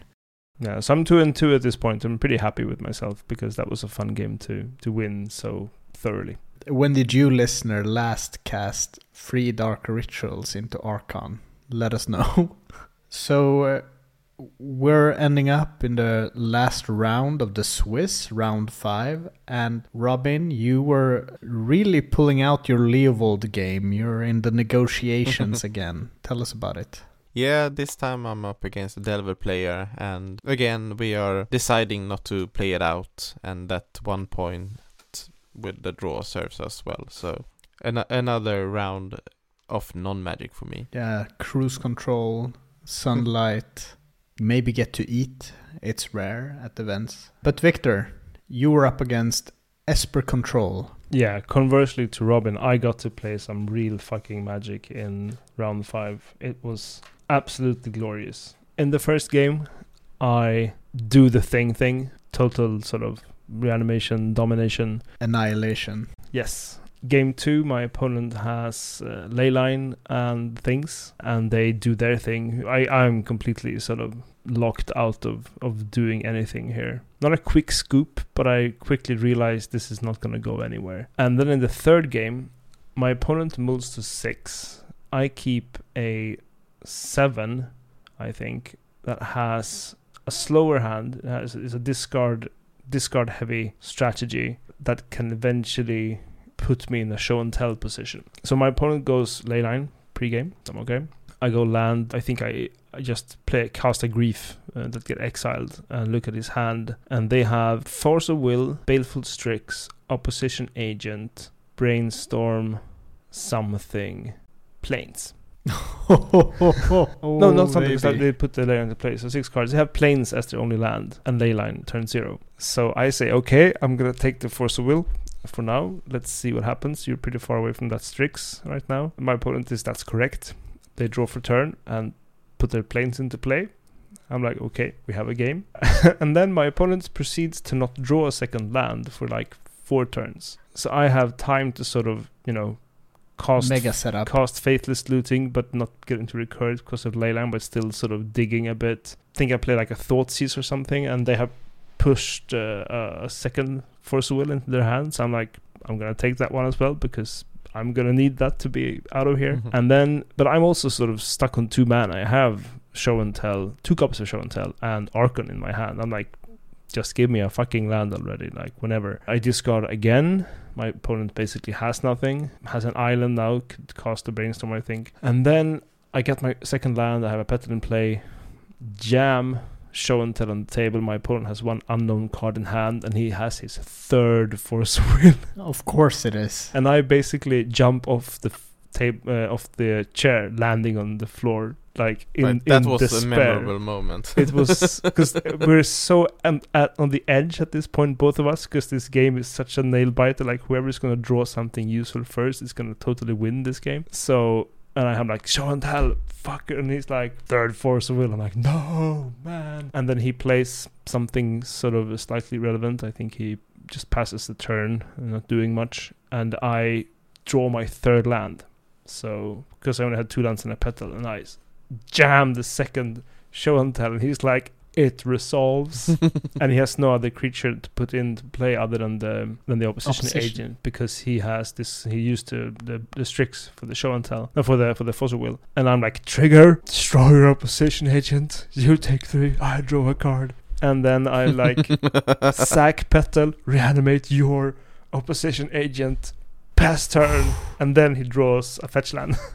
Yeah, so I'm two and two at this point. I'm pretty happy with myself because that was a fun game to to win so thoroughly. When did you, listener, last cast three dark rituals into Archon? Let us know. so uh, we're ending up in the last round of the Swiss, round five. And Robin, you were really pulling out your Leovold game. You're in the negotiations again. Tell us about it. Yeah, this time I'm up against a Delver player, and again we are deciding not to play it out, and that one point with the draw serves us well. So an- another round of non-magic for me. Yeah, cruise control, sunlight maybe get to eat. It's rare at events. But Victor, you were up against Esper Control. Yeah, conversely to Robin, I got to play some real fucking magic in round five. It was absolutely glorious. In the first game, I do the thing thing, total sort of reanimation, domination, annihilation. Yes, game two, my opponent has uh, leyline and things, and they do their thing. I I'm completely sort of locked out of of doing anything here. Not a quick scoop, but I quickly realized this is not going to go anywhere. And then in the third game, my opponent moves to six. I keep a seven, I think, that has a slower hand. It has, is a discard discard heavy strategy that can eventually put me in a show and tell position. So my opponent goes leyline pre-game. I'm okay. I go land. I think I, I just play cast a grief uh, that get exiled and look at his hand. And they have Force of Will, Baleful Strix, Opposition Agent, Brainstorm, something, Plains. oh, no, not something. Because they put the layer into place. So six cards. They have Plains as their only land and leyline turn zero. So I say, okay, I'm gonna take the force of will for now. Let's see what happens. You're pretty far away from that Strix right now. My opponent is that's correct. They draw for turn and put their Plains into play. I'm like, okay, we have a game. and then my opponent proceeds to not draw a second land for like four turns. So I have time to sort of, you know, cast Mega setup. cast faithless looting, but not get into recurred because of leyline, but still sort of digging a bit. I think I play like a thought Thoughtseize or something, and they have pushed uh, a second Force of Will into their hands. I'm like, I'm gonna take that one as well because I'm gonna need that to be out of here. Mhm. And then, but I'm also sort of stuck on two mana. I have Show and Tell, two copies of Show and Tell, and Archon in my hand. I'm like, just give me a fucking land already. Like whenever I discard again, my opponent basically has nothing. Has an island now, could cast a brainstorm, I think. And then I get my second land. I have a petal in play. Jam, show and tell on the table. My opponent has one unknown card in hand, and he has his third force will. Of course it is. and I basically jump off the table, uh, off the chair, landing on the floor, like in, Right, that in was despair. a memorable moment. It was because we're so um, at on the edge at this point, both of us, because this game is such a nail biter. Like whoever's gonna draw something useful first is gonna totally win this game. So, and I am like, tell, fucker, and he's like, third force of will. I'm like, no, man. And then he plays something sort of slightly relevant. I think he just passes the turn, not doing much, and I draw my third land. So, because I only had two lands and a petal, and I jam the second show and tell, and he's like, it resolves, and he has no other creature to put into play other than the than the opposition, Opposition. agent because he has this. He used to, the the Strix for the show and tell, no, for the for the Force of Will. and I'm like, trigger, destroy your opposition agent. You take three, I draw a card, and then I like sack petal, reanimate your opposition agent, pass turn, and then he draws a fetch land.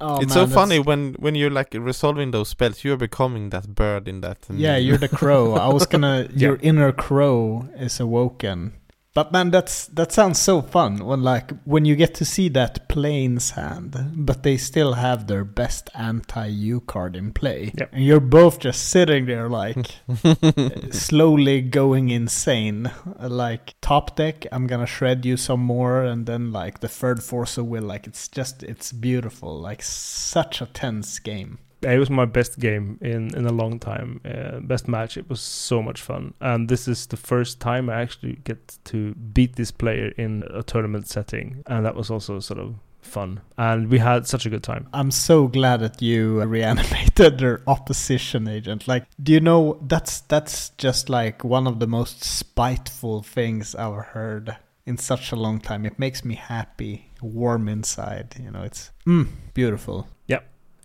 Oh, it's man, so funny when when you're like resolving those spells, you're becoming that bird in that. Yeah, you're the crow. I was gonna. Yeah. Your inner crow is awoken. But man, that's that sounds so fun when like when you get to see that Plains hand, but they still have their best anti-U card in play, Yep. and you're both just sitting there like slowly going insane. Like top deck, I'm gonna shred you some more, and then like the third force of will, like it's just it's beautiful, like such a tense game. It was my best game in in a long time. Uh, best match. It was so much fun, and this is the first time I actually get to beat this player in a tournament setting, and that was also sort of fun. And we had such a good time. I'm so glad that you reanimated their opposition agent. Like, do you know that's that's just like one of the most spiteful things I've heard in such a long time. It makes me happy, warm inside. You know, it's mm, beautiful.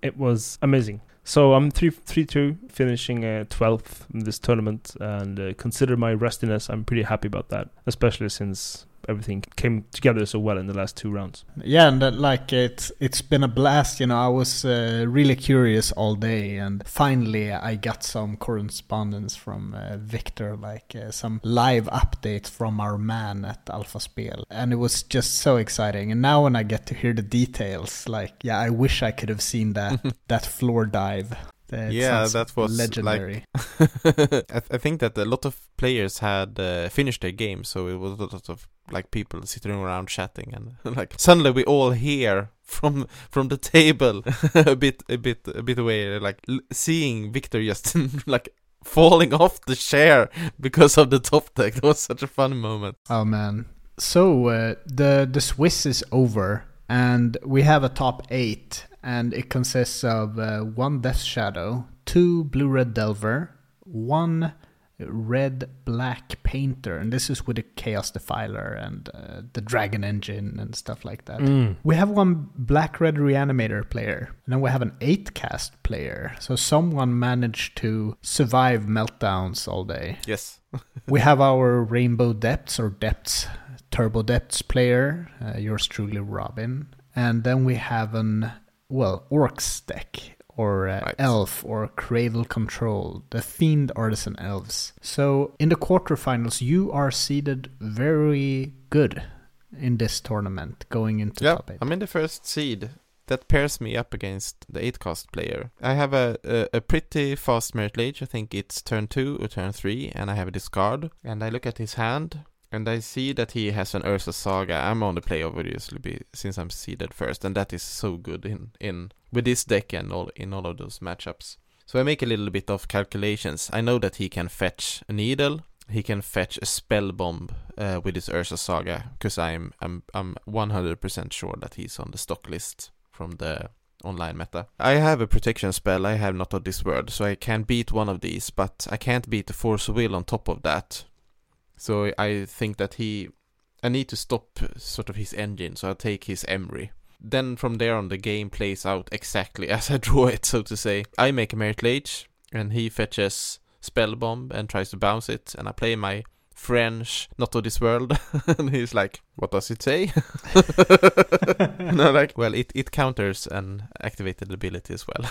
It was amazing. So I'm three three two, finishing uh, twelfth in this tournament, and uh, consider my rustiness. I'm pretty happy about that, especially since everything came together so well in the last two rounds. Yeah, and that, like it's it's been a blast. You know, I was uh, really curious all day, and finally I got some correspondence from uh, Victor, like uh, some live updates from our man at Alpha Spel, and it was just so exciting. And now when I get to hear the details, like yeah, I wish I could have seen that that floor dive. It Yeah, that was, like, legendary. I, th- I think that a lot of players had uh, finished their game, so it was a lot of like people sitting around chatting, and like suddenly we all hear from from the table a bit a bit a bit away, like l- seeing Victor just like falling off the chair because of the top deck. That was such a fun moment. Oh man. So uh, the the Swiss is over, and we have a top eight, and it consists of uh, one Death Shadow, two Blue Red Delver, one Red Black Painter, and this is with the Chaos Defiler and uh, the Dragon Engine and stuff like that. Mm. We have one Black Red Reanimator player, and then we have an 8 cast player. So someone managed to survive meltdowns all day Yes. we have our Rainbow Depths or Depths Turbo Depths player, uh, yours truly, Robin. And then we have an, well, Orcs deck or uh, Right. Elf or Cradle Control, the themed artisan elves. So in the quarterfinals, you are seeded very good in this tournament going into Yeah, top eight. I'm in the first seed. That pairs me up against the 8 cost player. I have a, a, a pretty fast Marit Lage. I think it's turn 2 or turn 3, and I have a discard. And I look at his hand, And I see that he has an Urza's Saga. I'm on the play obviously since I'm seeded first, and that is so good in, in with this deck and all in all of those matchups. So I make a little bit of calculations. I know that he can fetch a needle, he can fetch a spell bomb uh, with his Urza's Saga, because I'm I'm I'm 100% sure that he's on the stock list from the online meta. I have a protection spell, I have not of this world, so I can beat one of these, but I can't beat the force will on top of that. So I think that he I need to stop sort of his engine, so I'll take his Emry. Then from there on the game plays out exactly as I draw it, so to say. I make a Marit Lage, and he fetches Spell Bomb and tries to bounce it, and I play my French, not of this world. and he's like, what does it say? and I'm like, well, it, it counters an activated ability as well.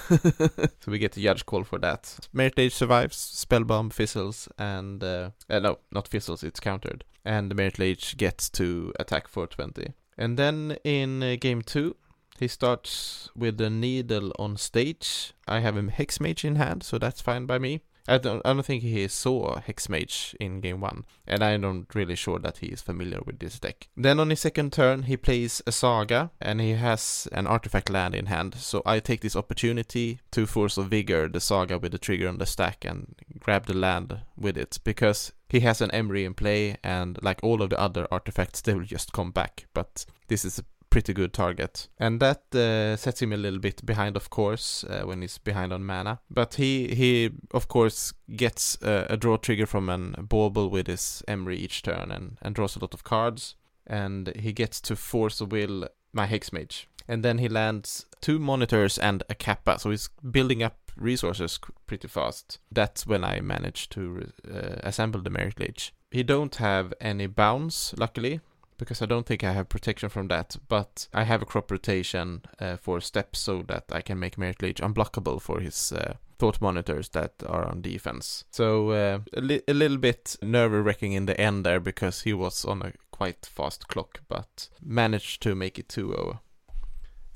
so we get a judge call for that. Marit Lage survives, Spell Bomb fizzles, and, uh, uh, no, not fizzles, it's countered. And the Marit Lage gets to attack for 20. And then in uh, game two, he starts with the needle on stage. I have a Hex Mage in hand, so that's fine by me. I don't, I don't think he saw Hexmage in game one, and I'm not really sure that he is familiar with this deck. Then on his second turn, he plays a Saga, and he has an artifact land in hand, so I take this opportunity to Force of Vigor the Saga with the trigger on the stack and grab the land with it, because he has an Emry in play, and like all of the other artifacts, they will just come back, but this is a pretty good target. And that uh, sets him a little bit behind, of course, uh, when he's behind on mana. But he, he of course, gets uh, a draw trigger from an bauble with his Emry each turn and, and draws a lot of cards. And he gets to force a will my Hexmage. And then he lands two monitors and a Kappa, so he's building up resources pretty fast. That's when I managed to uh, assemble the Marit Lage. He don't have any bounce, luckily, because I don't think I have protection from that, but I have a crop rotation uh, for steps so that I can make Marit Lage unblockable for his uh, thought monitors that are on defense. So uh, a, li- a little bit nerve wracking in the end there because he was on a quite fast clock, but managed to make it 2 0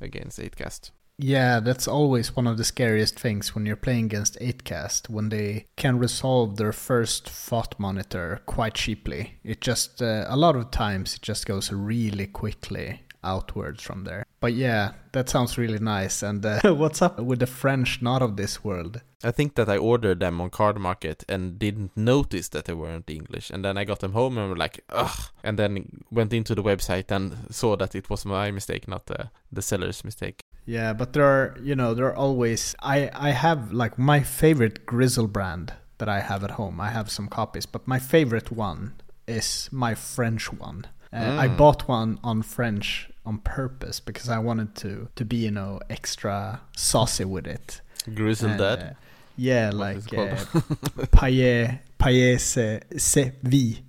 against 8cast. Yeah, that's always one of the scariest things when you're playing against 8cast, when they can resolve their first thought monitor quite cheaply. It just, uh, a lot of times, it just goes really quickly outwards from there. But yeah, that sounds really nice. And uh, what's up with the French not of this world? I think that I ordered them on Card Market and didn't notice that they weren't English. And then I got them home and were like, ugh. And then went into the website and saw that it was my mistake, not the, the seller's mistake. Yeah, but there are, you know, there are always. I I have like my favorite Griselbrand that I have at home. I have some copies, but my favorite one is my French one. Uh, mm. I bought one on French on purpose because I wanted to to be, you know, extra saucy with it. Grizzle that. Uh, yeah, what like uh, paille paille se, se vi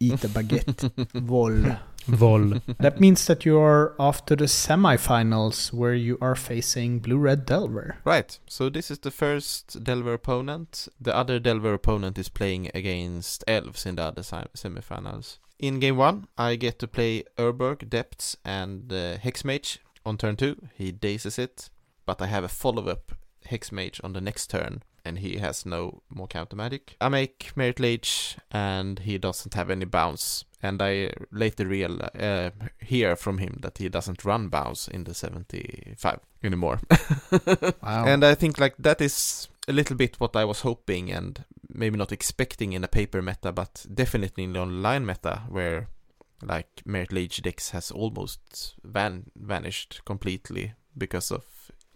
eat a baguette vol. Vol. that means that you are off to the semifinals where you are facing Blue Red Delver. Right. So this is the first Delver opponent. The other Delver opponent is playing against Elves in the other semifinals. In game one, I get to play Urborg, Depths, and uh, Hexmage. On turn two, he dazes it, but I have a follow up Hexmage on the next turn and he has no more counter magic. I make Marit Lage, and he doesn't have any bounce. And I later real uh, hear from him that he doesn't run bounce in the 75 anymore. wow. And I think like that is a little bit what I was hoping and maybe not expecting in a paper meta, but definitely in the online meta where like Marit Lage decks has almost van- vanished completely because of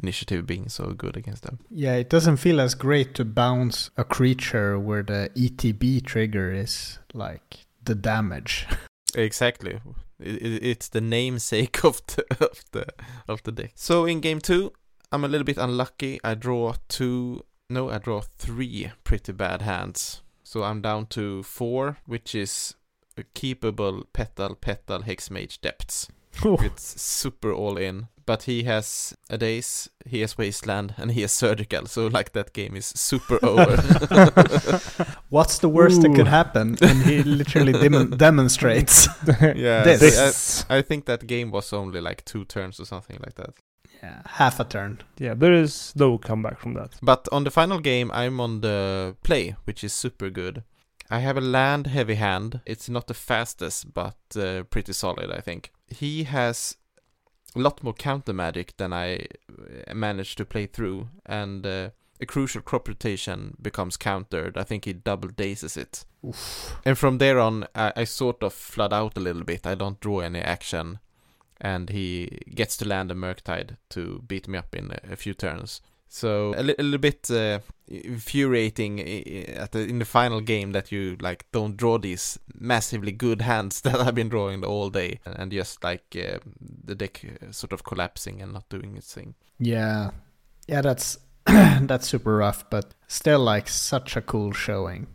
initiative being so good against them. Yeah, it doesn't feel as great to bounce a creature where the ETB trigger is like the damage. exactly. it's the namesake of the of the of the deck. So in game two, I'm a little bit unlucky. I draw two. No, I draw three pretty bad hands. So I'm down to four, which is a keepable petal petal hexmage depths. It's super all in but he has a daze, he has wasteland, and he has surgical. So like that game is super over. What's the worst Ooh. that could happen? And he literally dem- demonstrates. yeah, this. I, I, think that game was only like two turns or something like that. Yeah, half a turn. Yeah, there is no comeback from that. But on the final game, I'm on the play, which is super good. I have a land heavy hand. It's not the fastest, but uh, pretty solid, I think. He has a lot more counter magic than I uh, managed to play through, and uh, a crucial crop rotation becomes countered. I think he double dazes it. Oof. And from there on, I, I sort of flood out a little bit. I don't draw any action, and he gets to land a Murktide to beat me up in a, a few turns. So a, li- a little bit uh, infuriating at the, in the final game that you like don't draw these massively good hands that I've been drawing all day, and just like uh, the deck uh, sort of collapsing and not doing its thing. Yeah, yeah, that's that's super rough, but still like such a cool showing.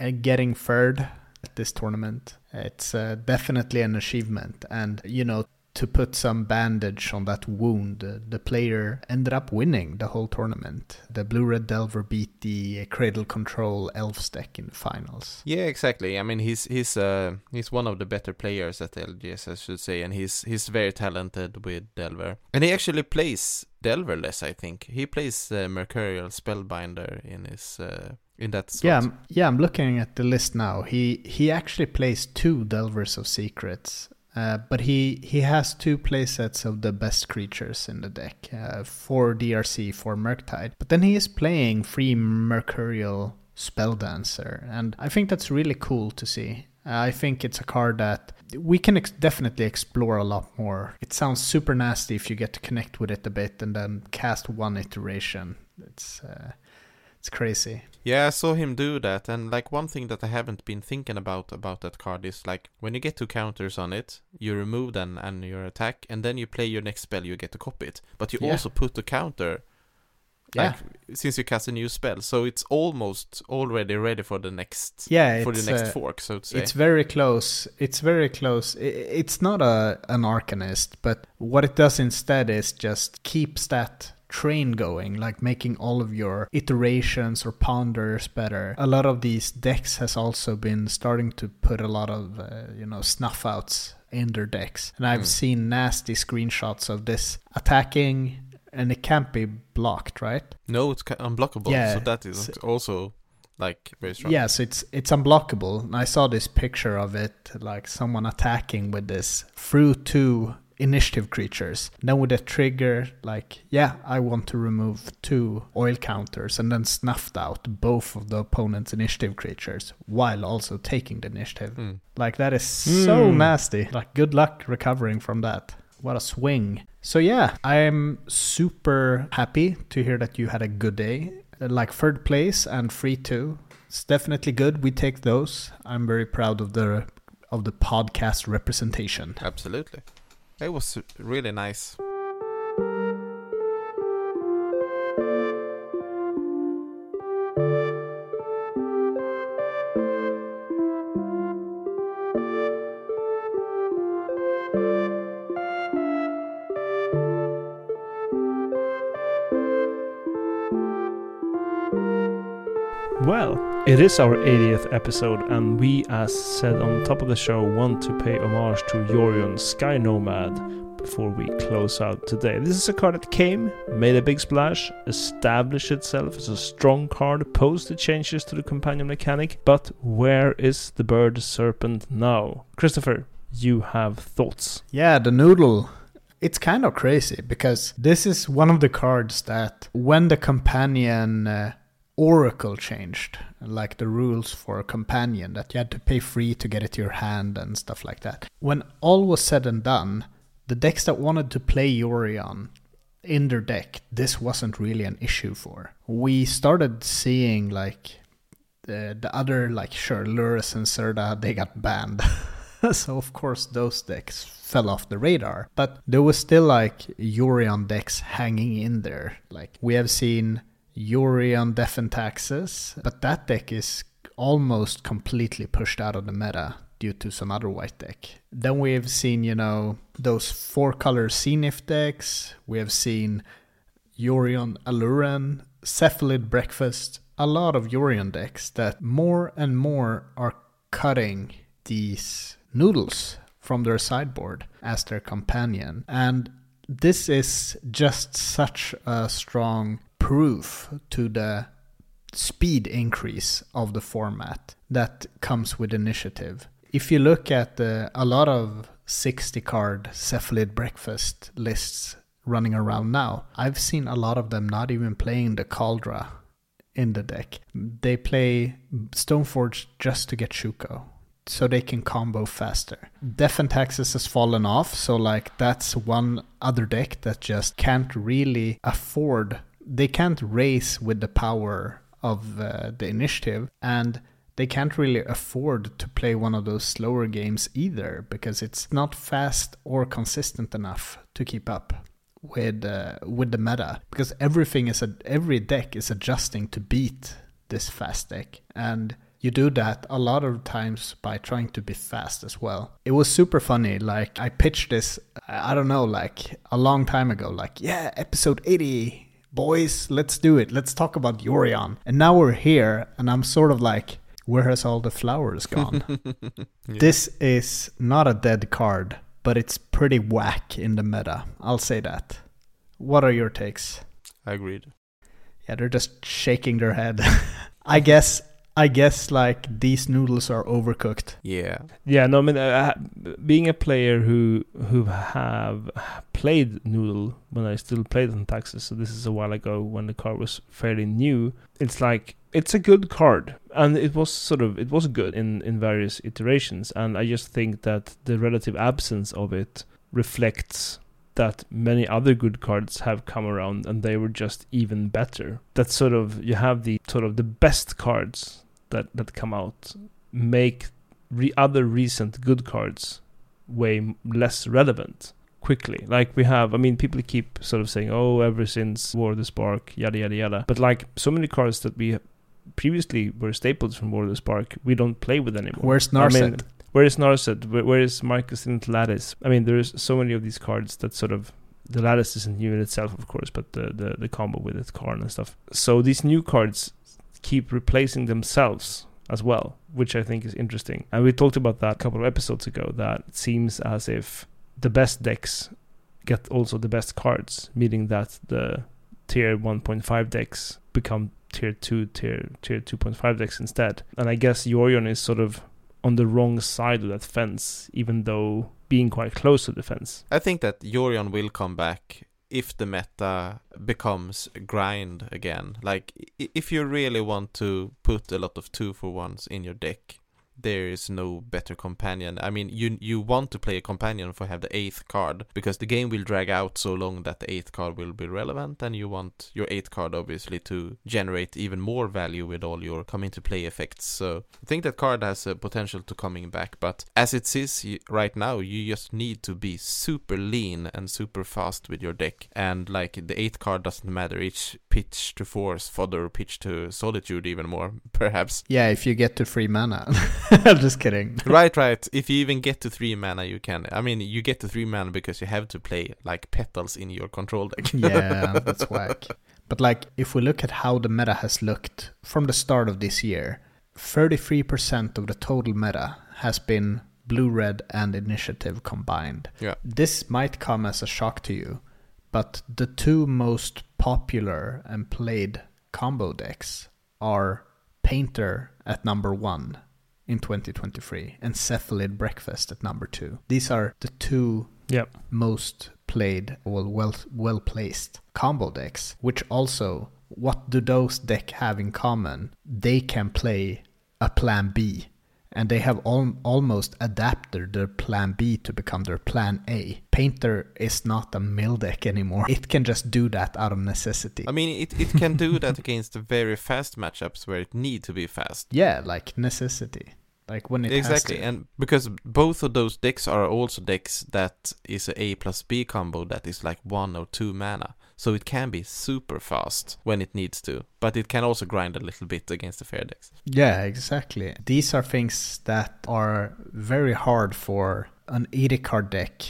Uh, Getting third at this tournament, it's uh, definitely an achievement, and you know. To put some bandage on that wound, uh, the player ended up winning the whole tournament. The Blue Red Delver beat the Cradle Control Elves deck in the finals. Yeah, exactly. I mean, he's he's uh he's one of the better players at LGS, I should say, and he's he's very talented with Delver. And he actually plays Delverless, I think. He plays uh, Mercurial Spellbinder in his uh, in that slot. Yeah, I'm- yeah, I'm looking at the list now. He he actually plays two Delvers of Secrets, uh, but he he has two playsets of the best creatures in the deck, uh, for DRC for Murktide. But then he is playing free Mercurial Spell Dancer, and I think that's really cool to see. Uh, I think it's a card that we can ex- definitely explore a lot more. It sounds super nasty if you get to connect with it a bit and then cast one iteration. It's uh, it's crazy. Yeah, I saw him do that, and like one thing that I haven't been thinking about about that card is like when you get two counters on it, you remove them and your attack, and then you play your next spell, you get to copy it. But you Yeah. also put the counter, Yeah. since you cast a new spell, so it's almost already ready for the next Yeah, for the next uh, fork, so to say. It's very close. It's very close. It's not a an arcanist, but what it does instead is just keeps that train going, like making all of your iterations or ponders better. A lot of these decks has also been starting to put a lot of uh, you know snuff outs in their decks, and I've Mm. seen nasty screenshots of this attacking, and it can't be blocked, right? No, it's unblockable. Yeah, so that is also like very strong. Yeah, so it's it's unblockable. And I saw this picture of it, like someone attacking with this through two initiative creatures. Then with a trigger, like, yeah, I want to remove two oil counters and then snuffed out both of the opponent's initiative creatures while also taking the initiative. Mm. Like that is so Hmm. nasty. Like good luck recovering from that. What a swing. So yeah, I'm super happy to hear that you had a good day. Uh, Like third place and free two. It's definitely good. We take those. I'm very proud of the of the podcast representation. Absolutely. It was really nice. It is our 80th episode, and we, as said on top of the show, want to pay homage to Yorion Sky Nomad before we close out today. This is a card that came, made a big splash, established itself as a strong card post the changes to the companion mechanic, but where is the bird serpent now? Christopher, you have thoughts. Yeah, the noodle. It's kind of crazy because this is one of the cards that when the companion uh, oracle changed, like the rules for a companion, that you had to pay free to get it to your hand and stuff like that. When all was said and done, the decks that wanted to play Yorion in their deck, this wasn't really an issue for. We started seeing like the, the other, like sure, Lurrus and Zirda, they got banned. so of course those decks fell off the radar. But there was still like Yorion decks hanging in there. Like we have seen Yorion Death and Taxes, but that deck is almost completely pushed out of the meta due to some other white deck. Then we have seen, you know, those four color Zenith decks. We have seen Yorion Aluren, Cephalid Breakfast, a lot of Yorion decks that more and more are cutting these noodles from their sideboard as their companion. And this is just such a strong proof to the speed increase of the format that comes with initiative. If you look at uh, a lot of 60 card cephalid breakfast lists running around now, I've seen a lot of them not even playing the Kaldra in the deck. They play Stoneforge just to get Shuko. So they can combo faster. Death and Taxes has fallen off, so like that's one other deck that just can't really afford. They can't race with the power of uh, the initiative, and they can't really afford to play one of those slower games either because it's not fast or consistent enough to keep up with uh, with the meta because everything is a, every deck is adjusting to beat this fast deck and you do that a lot of times by trying to be fast as well. It was super funny. Like I pitched this, I don't know, like a long time ago. Like yeah, episode eighty, boys, let's do it. Let's talk about Yorion. And now we're here, and I'm sort of like, where has all the flowers gone? Yeah. This is not a dead card, but it's pretty whack in the meta. I'll say that. What are your takes? I agreed. Yeah, they're just shaking their head. I guess I guess like these noodles are overcooked. Yeah. Yeah, no, I mean, uh, being a player who who have played Noodle when I still played on Taxes, so this is a while ago when the card was fairly new. It's like it's a good card, and it was sort of it was good in in various iterations, and I just think that the relative absence of it reflects that many other good cards have come around and they were just even better. That sort of you have the sort of the best cards that that come out make re- other recent good cards way m- less relevant quickly. Like we have, I mean, people keep sort of saying, "Oh, ever since War of the Spark, yada yada yada." But like so many cards that we previously were staples from War of the Spark, we don't play with anymore. Where's I mean, Narset? where is Narset? Where, where is Mycosynth Lattice? I mean, there's so many of these cards that sort of the Lattice isn't new in itself, of course, but the the, the combo with it, Karn and stuff. So these new cards keep replacing themselves as well, which I think is interesting. And we talked about that a couple of episodes ago. That it seems as if the best decks get also the best cards, meaning that the tier 1.5 decks become tier 2, tier tier 2.5 decks instead. And I guess Yorion is sort of on the wrong side of that fence, even though being quite close to the fence. I think that Yorion will come back if the meta becomes grind again. Like, if you really want to put a lot of two for ones in your deck, there is no better companion. I mean, you you want to play a companion if for have the eighth card because the game will drag out so long that the eighth card will be relevant, and you want your eighth card obviously to generate even more value with all your come into play effects. So I think that card has a potential to coming back, but as it is right now, you just need to be super lean and super fast with your deck, and like the eighth card doesn't matter. Each pitch to force, fodder, pitch to solitude, even more perhaps. Yeah, if you get to free mana. I'm just kidding. right, right. If you even get to three mana, you can. I mean, you get to three mana because you have to play like petals in your control deck. yeah, that's whack. But like, if we look at how the meta has looked from the start of this year, 33% of the total meta has been blue, red, and initiative combined. Yeah. This might come as a shock to you, but the two most popular and played combo decks are Painter at number one in 2023 and Cephalid Breakfast at number two. These are the two Yep. most played well well well placed combo decks which also what do those deck have in common they can play a plan b and they have al- almost adapted their plan b to become their plan a. Painter is not a mill deck anymore. It can just do that out of necessity. I mean, it, it can do that against very fast matchups where it need to be fast. yeah like necessity. Like when it has exactly, and because both of those decks are also decks that is a A plus B combo that is like one or two mana, so it can be super fast when it needs to, but it can also grind a little bit against the fair decks. Yeah, exactly. These are things that are very hard for an 80 card deck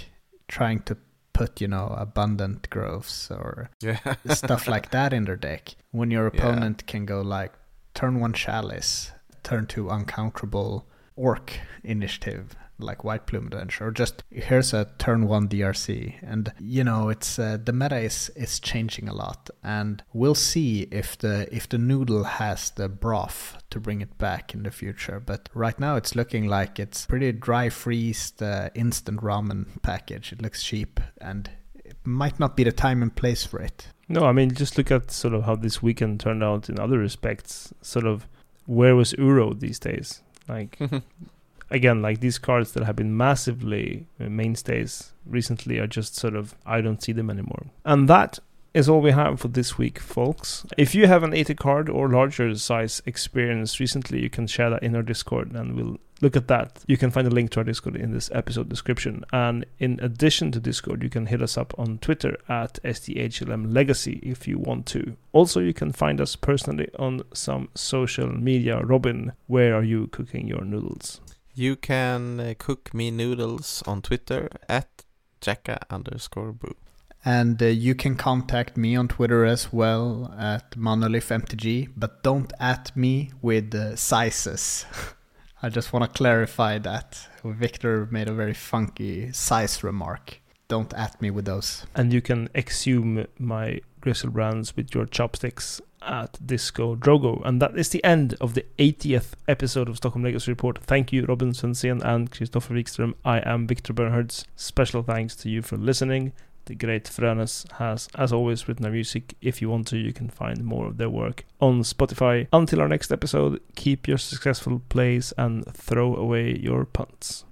trying to put, you know, abundant growths or Yeah, stuff like that in their deck. When your Yeah. opponent can go like turn one chalice, turn two uncounterable orc initiative, like White Plume Adventure, or just here's a turn one DRC, and you know it's uh, the meta is is changing a lot, and we'll see if the if the noodle has the broth to bring it back in the future. But right now it's looking like it's pretty dry freezed uh, instant ramen package. It looks cheap and it might not be the time and place for it. No, I mean just look at sort of how this weekend turned out in other respects. Sort of where was Uro these days? Like again, like these cards that have been massively uh, mainstays recently are just sort of I don't see them anymore. And that is all we have for this week, folks. If you have an 80 card or larger size experience recently, you can share that in our Discord and we'll look at that. You can find a link to our Discord in this episode description. And in addition to Discord, you can hit us up on Twitter at STHLM Legacy if you want to. Also, you can find us personally on some social media. Robin, where are you cooking your noodles? You can uh, cook me noodles on Twitter at Jacka underscore brew. And uh, you can contact me on Twitter as well at monolithmtg, but don't at me with uh, sizes. I just want to clarify that. Victor made a very funky size remark. Don't at me with those. And you can exhume my Griselbrands with your chopsticks at Disco Drogo. And that is the end of the 80th episode of Stockholm Legacy Report. Thank you, Robin Svensson and Christopher Wikström. I am Victor Bernhards. Special thanks to you for listening. The great Frönes has, as always, written our music. If you want to, you can find more of their work on Spotify. Until our next episode, keep your successful plays and throw away your punts.